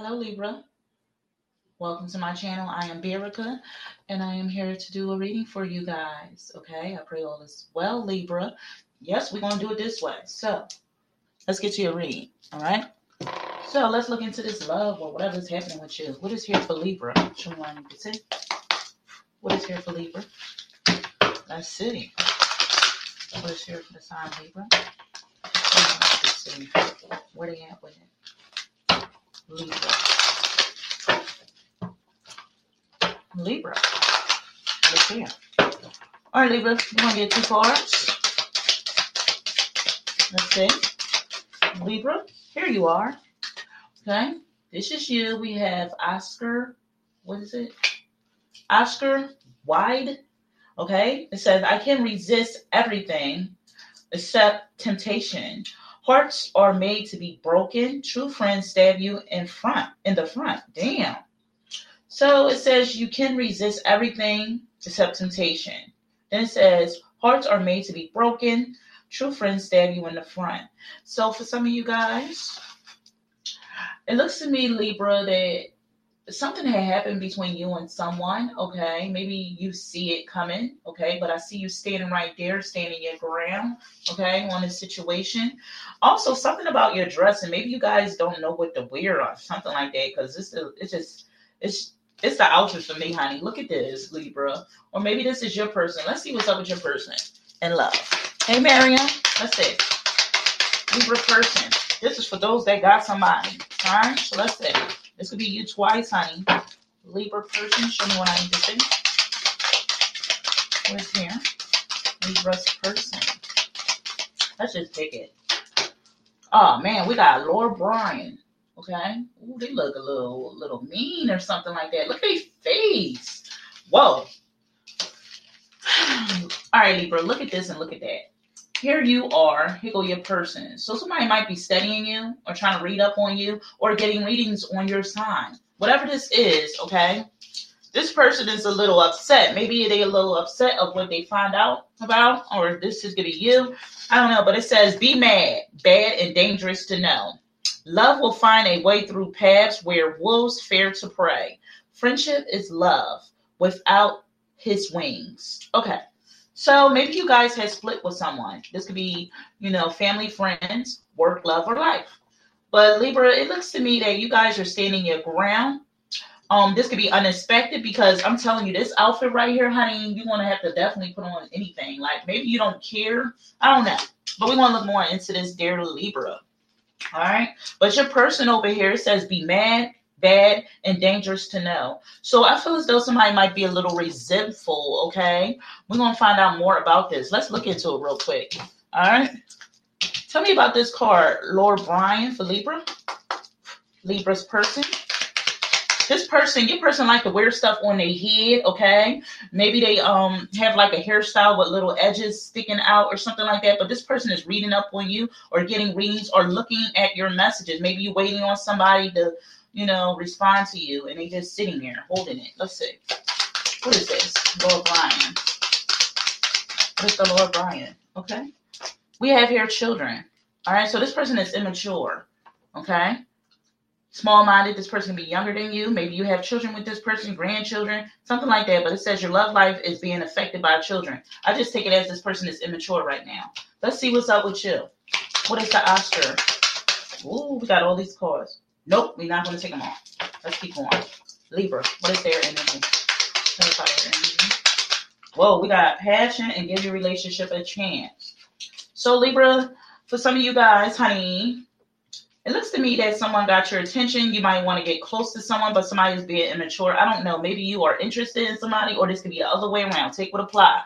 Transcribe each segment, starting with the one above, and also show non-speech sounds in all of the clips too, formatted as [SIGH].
Hello, Libra. Welcome to my channel. I am Berica, and I am here to do a reading for you guys. Okay, I pray all is well, Libra. Yes, we're going to do it this way. So, let's get you a read. All right. So, let's look into this love or whatever is happening with you. What is here for Libra? See. What is here for Libra? Let's see. What is here for the sign Libra? Let's see. Where they at with it? Libra. Libra. Let's see. All right, Libra, you want to get two cards. Let's see. Libra, here you are. Okay, this is you. We have Oscar, what is it? Oscar Wilde. Okay, it says, I can resist everything except temptation. Hearts are made to be broken. True friends stab you in front, in the front. Damn. So it says you can resist everything except temptation. Then it says hearts are made to be broken. True friends stab you in the front. So for some of you guys, it looks to me, Libra, that something had happened between you and someone, okay? Maybe you see it coming, okay? But I see you standing right there, standing your ground, okay, on this situation. Also, something about your dress, and maybe you guys don't know what to wear or something like that, because it's it's just it's it's the outfit for me, honey. Look at this, Libra. Or maybe this is your person. Let's see what's up with your person in love. Hey, Marion, Let's see. Libra person. This is for those that got somebody. All right. So let's see. This could be you twice, honey. Libra person. Show me what I need to see. What's here? Libra's person. Let's just pick it. Oh man, we got Lord Byron. Okay. Ooh, they look a little little mean or something like that. Look at their face. Whoa. [SIGHS] All right, Libra, look at this and look at that. Here you are, here go your person. So somebody might be studying you or trying to read up on you or getting readings on your sign. Whatever this is, okay? This person is a little upset. Maybe they a little upset of what they find out about, or this is gonna be you. I don't know, but it says be mad, bad and dangerous to know. Love will find a way through paths where wolves fear to prey. Friendship is love without his wings. Okay. So maybe you guys have split with someone. This could be, you know, family, friends, work, love, or life. But Libra, it looks to me that you guys are standing your ground. Um, this could be unexpected because I'm telling you, this outfit right here, honey, you're gonna have to definitely put on anything. Like maybe you don't care. I don't know. But we want to look more into this, dear Libra. All right. But your person over here says be mad, bad, and dangerous to know. So I feel as though somebody might be a little resentful. Okay. We're going to find out more about this. Let's look into it real quick. All right. Tell me about this card, Lord Byron for Libra. Libra's person this person, your person like to wear stuff on their head, okay? Maybe they um have like a hairstyle with little edges sticking out or something like that. But this person is reading up on you or getting readings or looking at your messages. Maybe you're waiting on somebody to, you know, respond to you and they just sitting there holding it. Let's see. What is this? Lord Byron. What is the Lord Byron? Okay. We have here children. All right. So this person is immature. Okay small minded. This person can be younger than you. Maybe you have children with this person, grandchildren, something like that. But it says your love life is being affected by children. I just take it as this person is immature right now. Let's see what's up with you. What is the Oscar? Ooh, we got all these cards. Nope, we're not going to take them off. Let's keep going. Libra, what is their energy? Whoa, we got passion and give your relationship a chance. So Libra, for some of you guys, honey, it looks to me that someone got your attention. You might want to get close to someone, but somebody is being immature. I don't know. Maybe you are interested in somebody, or this could be the other way around. Take what apply.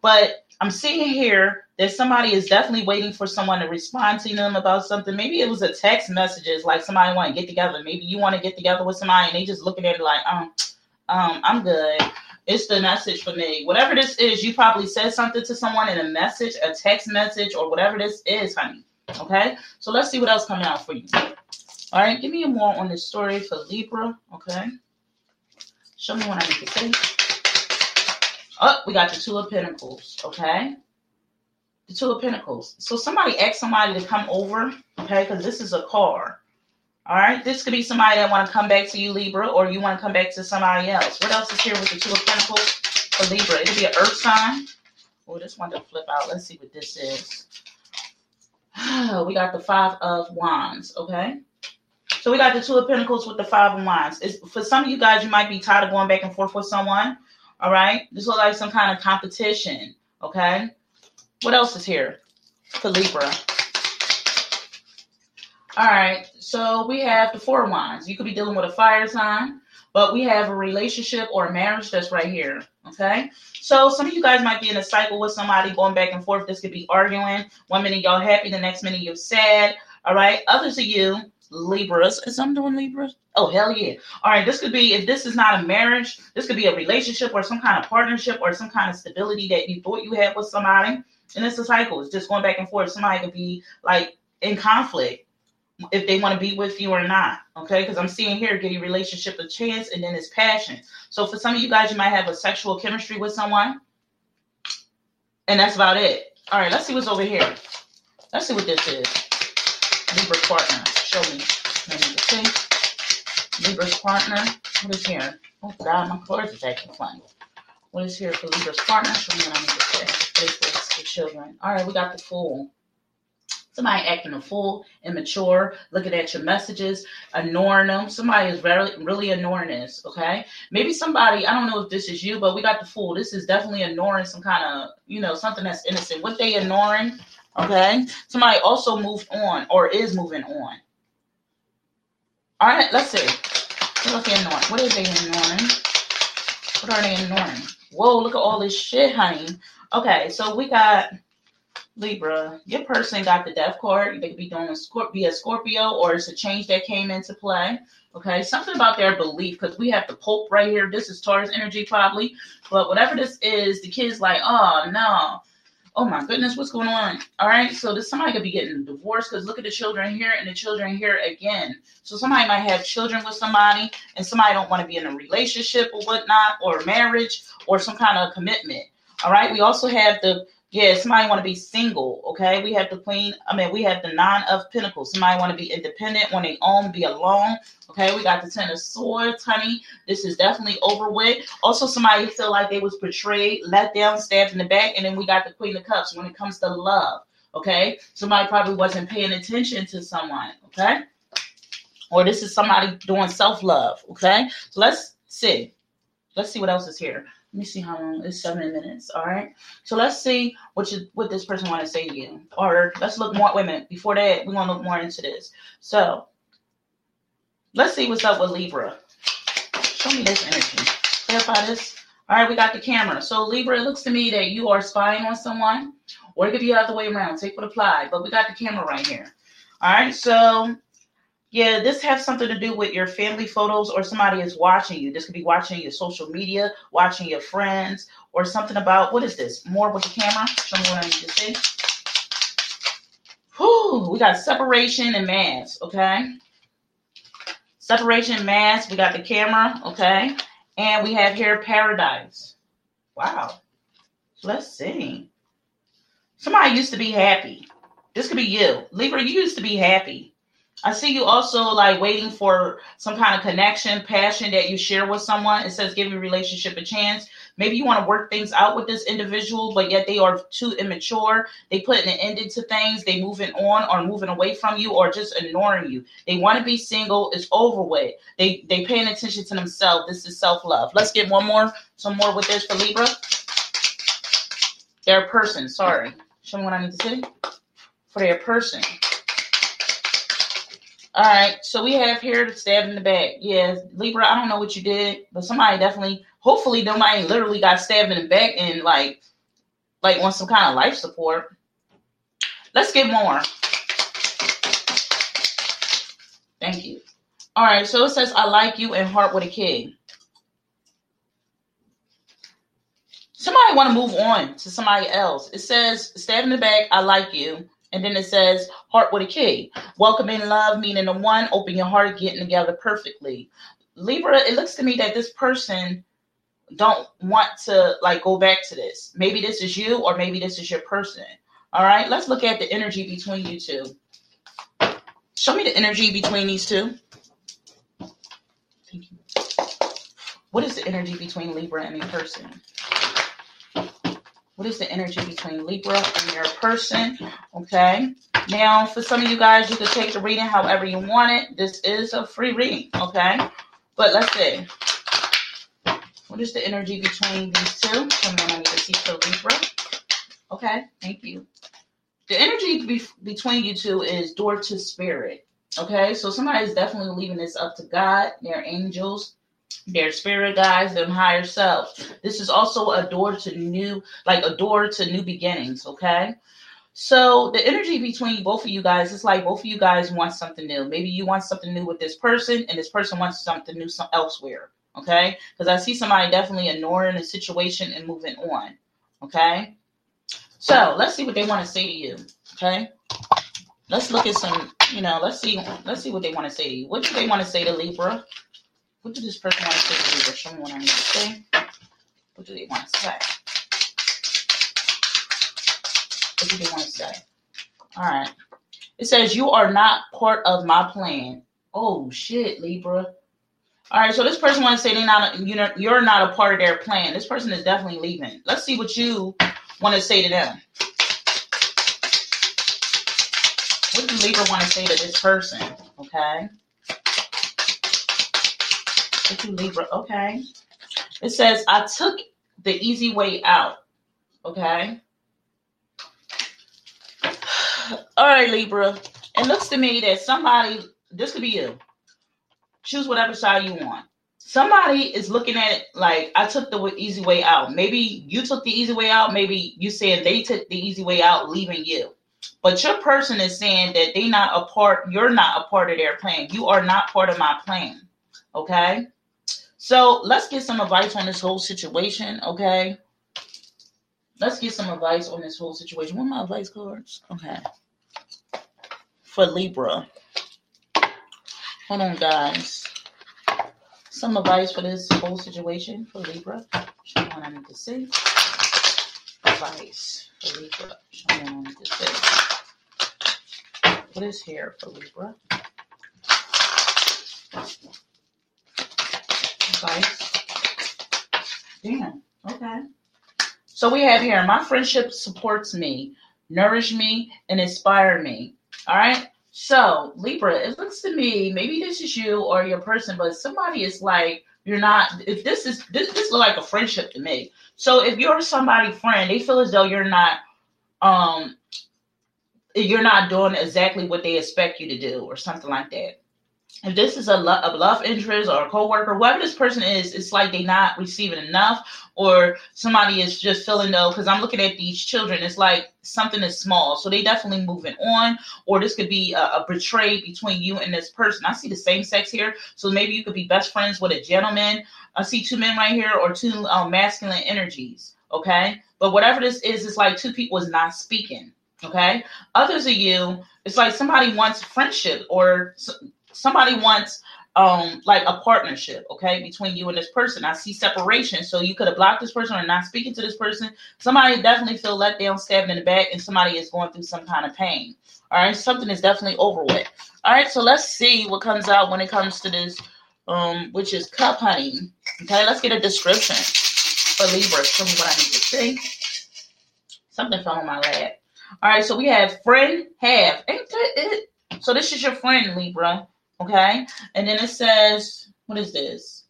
But I'm seeing here that somebody is definitely waiting for someone to respond to them about something. Maybe it was a text messages, like somebody want to get together. Maybe you want to get together with somebody, and they just looking at it like, um, um, I'm good. It's the message for me. Whatever this is, you probably said something to someone in a message, a text message, or whatever this is, honey Okay, so let's see what else coming out for you. All right, give me more on this story for Libra. Okay, show me what I need to say. Oh, we got the Two of Pentacles. Okay, the Two of Pentacles. So somebody asked somebody to come over. Okay, because this is a car. All right, this could be somebody that want to come back to you, Libra, or you want to come back to somebody else. What else is here with the Two of Pentacles for Libra? It could be an Earth sign. Oh, this one to flip out. Let's see what this is. [SIGHS] we got the Five of Wands, okay? So we got the Two of Pentacles with the Five of Wands. It's, for some of you guys, you might be tired of going back and forth with someone, all right? This looks like some kind of competition, okay? What else is here for Libra? All right, so we have the four wands. You could be dealing with a fire sign, but we have a relationship or a marriage that's right here. Okay, so some of you guys might be in a cycle with somebody going back and forth. This could be arguing. One minute y'all happy, the next minute you're sad. All right, others of you Libras. Is I'm doing Libras? Oh hell yeah! All right, this could be if this is not a marriage, this could be a relationship or some kind of partnership or some kind of stability that you thought you had with somebody. And it's a cycle. It's just going back and forth. Somebody could be like in conflict if they want to be with you or not. Okay, because I'm seeing here give your relationship a chance and then it's passion. So for some of you guys, you might have a sexual chemistry with someone, and that's about it. All right, let's see what's over here. Let's see what this is. Libra partner. Show me. Let me see. Libra's partner. What is here? Oh God, my cards are acting funny. What is here for Libra's partner? Show me what I need to say. Is the children. All right, we got the fool. Somebody acting a fool, immature, looking at your messages, ignoring them. Somebody is very, really ignoring this, okay? Maybe somebody, I don't know if this is you, but we got the fool. This is definitely ignoring some kind of, you know, something that's innocent. What they ignoring, okay? Somebody also moved on or is moving on. All right, let's see. What they ignoring? What is they ignoring? What are they ignoring? Whoa, look at all this shit, honey. Okay, so we got Libra, your person got the death card. They could be doing a Scorp- be a Scorpio, or it's a change that came into play. Okay, something about their belief because we have the Pope right here. This is Taurus energy, probably. But whatever this is, the kid's like, oh no, oh my goodness, what's going on? All right, so this somebody could be getting divorced because look at the children here and the children here again. So somebody might have children with somebody, and somebody don't want to be in a relationship or whatnot, or marriage, or some kind of commitment. All right, we also have the yeah, somebody want to be single, okay? We have the queen, I mean, we have the nine of pentacles. Somebody want to be independent, want to own, be alone, okay? We got the ten of swords, honey. This is definitely over with. Also, somebody feel like they was betrayed, let down, stabbed in the back, and then we got the queen of cups when it comes to love, okay? Somebody probably wasn't paying attention to someone, okay? Or this is somebody doing self-love, okay? So let's see. Let's see what else is here. Let me see how long. It's seven minutes. All right. So let's see what you what this person want to say to you. Or let's look more. Wait a minute. Before that, we want to look more into this. So let's see what's up with Libra. Show me this energy. Clarify this. All right, we got the camera. So Libra, it looks to me that you are spying on someone, or it could be the other way around. Take what apply. But we got the camera right here. All right. So yeah, this has something to do with your family photos or somebody is watching you. This could be watching your social media, watching your friends, or something about what is this? More with the camera. Show me what I need to see. Whew, we got separation and mass, okay? Separation, mass. We got the camera, okay? And we have here paradise. Wow. Let's see. Somebody used to be happy. This could be you. Libra, you used to be happy I see you also like waiting for some kind of connection, passion that you share with someone. It says give your relationship a chance. Maybe you want to work things out with this individual, but yet they are too immature. They put an end to things. They moving on or moving away from you or just ignoring you. They want to be single. It's over with. They they paying attention to themselves. This is self love. Let's get one more, some more with this for Libra. Their person. Sorry. Show me what I need to see for their person. All right, so we have here the stab in the back. Yeah, Libra, I don't know what you did, but somebody definitely, hopefully, nobody literally got stabbed in the back and like, like want some kind of life support. Let's get more. Thank you. All right, so it says, I like you and heart with a king. Somebody want to move on to somebody else. It says, stab in the back, I like you. And then it says heart with a key. Welcoming love, meaning the one, open your heart, getting together perfectly. Libra, it looks to me that this person don't want to like go back to this. Maybe this is you or maybe this is your person. All right, let's look at the energy between you two. Show me the energy between these two. What is the energy between Libra and your person? What is the energy between Libra and your person? Okay. Now, for some of you guys, you can take the reading however you want it. This is a free reading. Okay. But let's see. What is the energy between these two? I need to see for Libra. Okay. Thank you. The energy be- between you two is door to spirit. Okay. So somebody is definitely leaving this up to God, their angels, their spirit guides, them higher self. This is also a door to new, like a door to new beginnings. Okay. So the energy between both of you guys is like both of you guys want something new. Maybe you want something new with this person, and this person wants something new some elsewhere. Okay, because I see somebody definitely ignoring the situation and moving on. Okay, so let's see what they want to say to you. Okay, let's look at some. You know, let's see. Let's see what they want to say to you. What do they want to say to Libra? What do this person want to say to me what I need to say. What do they want to say? What do they want to say? All right. It says, You are not part of my plan. Oh, shit, Libra. All right, so this person wants to say they're not you know you're not a part of their plan. This person is definitely leaving. Let's see what you want to say to them. What do Libra want to say to this person? Okay. Do Libra? Okay. It says I took the easy way out. Okay. [SIGHS] All right, Libra. It looks to me that somebody, this could be you. Choose whatever side you want. Somebody is looking at it like I took the easy way out. Maybe you took the easy way out. Maybe you said they took the easy way out, leaving you. But your person is saying that they not a part. You're not a part of their plan. You are not part of my plan. Okay. So let's get some advice on this whole situation. Okay. Let's get some advice on this whole situation. What are my advice cards? Okay. For Libra. Hold on, guys. Some advice for this whole situation for Libra. Show me what I need to see. Advice for Libra. Show me what I need to see. What is here for Libra? Damn. Okay. So we have here, my friendship supports me, nourish me, and inspire me. All right. So Libra, it looks to me, maybe this is you or your person, but somebody is like, you're not, if this is, this, this looks like a friendship to me. So if you're somebody friend, they feel as though you're not, um, you're not doing exactly what they expect you to do or something like that if this is a, lo- a love interest or a coworker, whoever this person is, it's like they're not receiving enough, or somebody is just feeling though. Because I'm looking at these children, it's like something is small, so they definitely moving on. Or this could be a, a between you and this person. I see the same sex here, so maybe you could be best friends with a gentleman. I see two men right here, or two um, masculine energies. Okay, but whatever this is, it's like two people is not speaking. Okay, others of you, it's like somebody wants friendship or somebody wants um like a partnership okay between you and this person. I see separation so you could have blocked this person or not speaking to this person. Somebody definitely feel let down stabbed in the back and somebody is going through some kind of pain. All right something is definitely over with. All right so let's see what comes out when it comes to this um which is cup hunting okay let's get a description for libra. Show me what i need to say. Something fell on my lap. All right so we have friend have so this is your friend libra Okay. And then it says, what is this?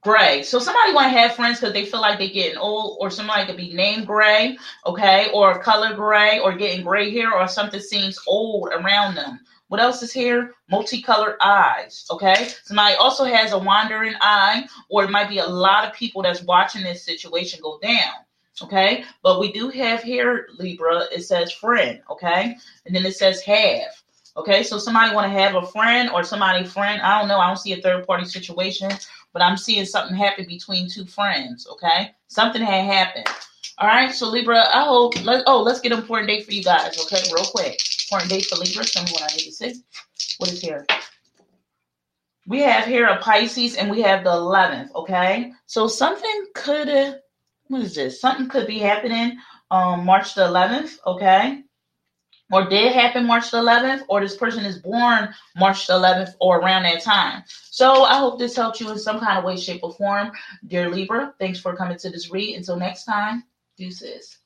Gray. So somebody want to have friends because they feel like they're getting old, or somebody could be named Gray, okay, or color gray, or getting gray hair, or something seems old around them. What else is here? Multicolored eyes. Okay. Somebody also has a wandering eye, or it might be a lot of people that's watching this situation go down. Okay. But we do have here, Libra, it says friend. Okay. And then it says have. Okay, so somebody want to have a friend or somebody friend. I don't know. I don't see a third party situation, but I'm seeing something happen between two friends. Okay, something had happened. All right, so Libra, I hope. Let, oh, let's get an important date for you guys. Okay, real quick. Important date for Libra. Tell me what I need to say. What is here? We have here a Pisces, and we have the 11th. Okay, so something could. What is this? Something could be happening um March the 11th. Okay or did happen March the 11th, or this person is born March the 11th or around that time. So I hope this helped you in some kind of way, shape, or form. Dear Libra, thanks for coming to this read. Until next time, deuces.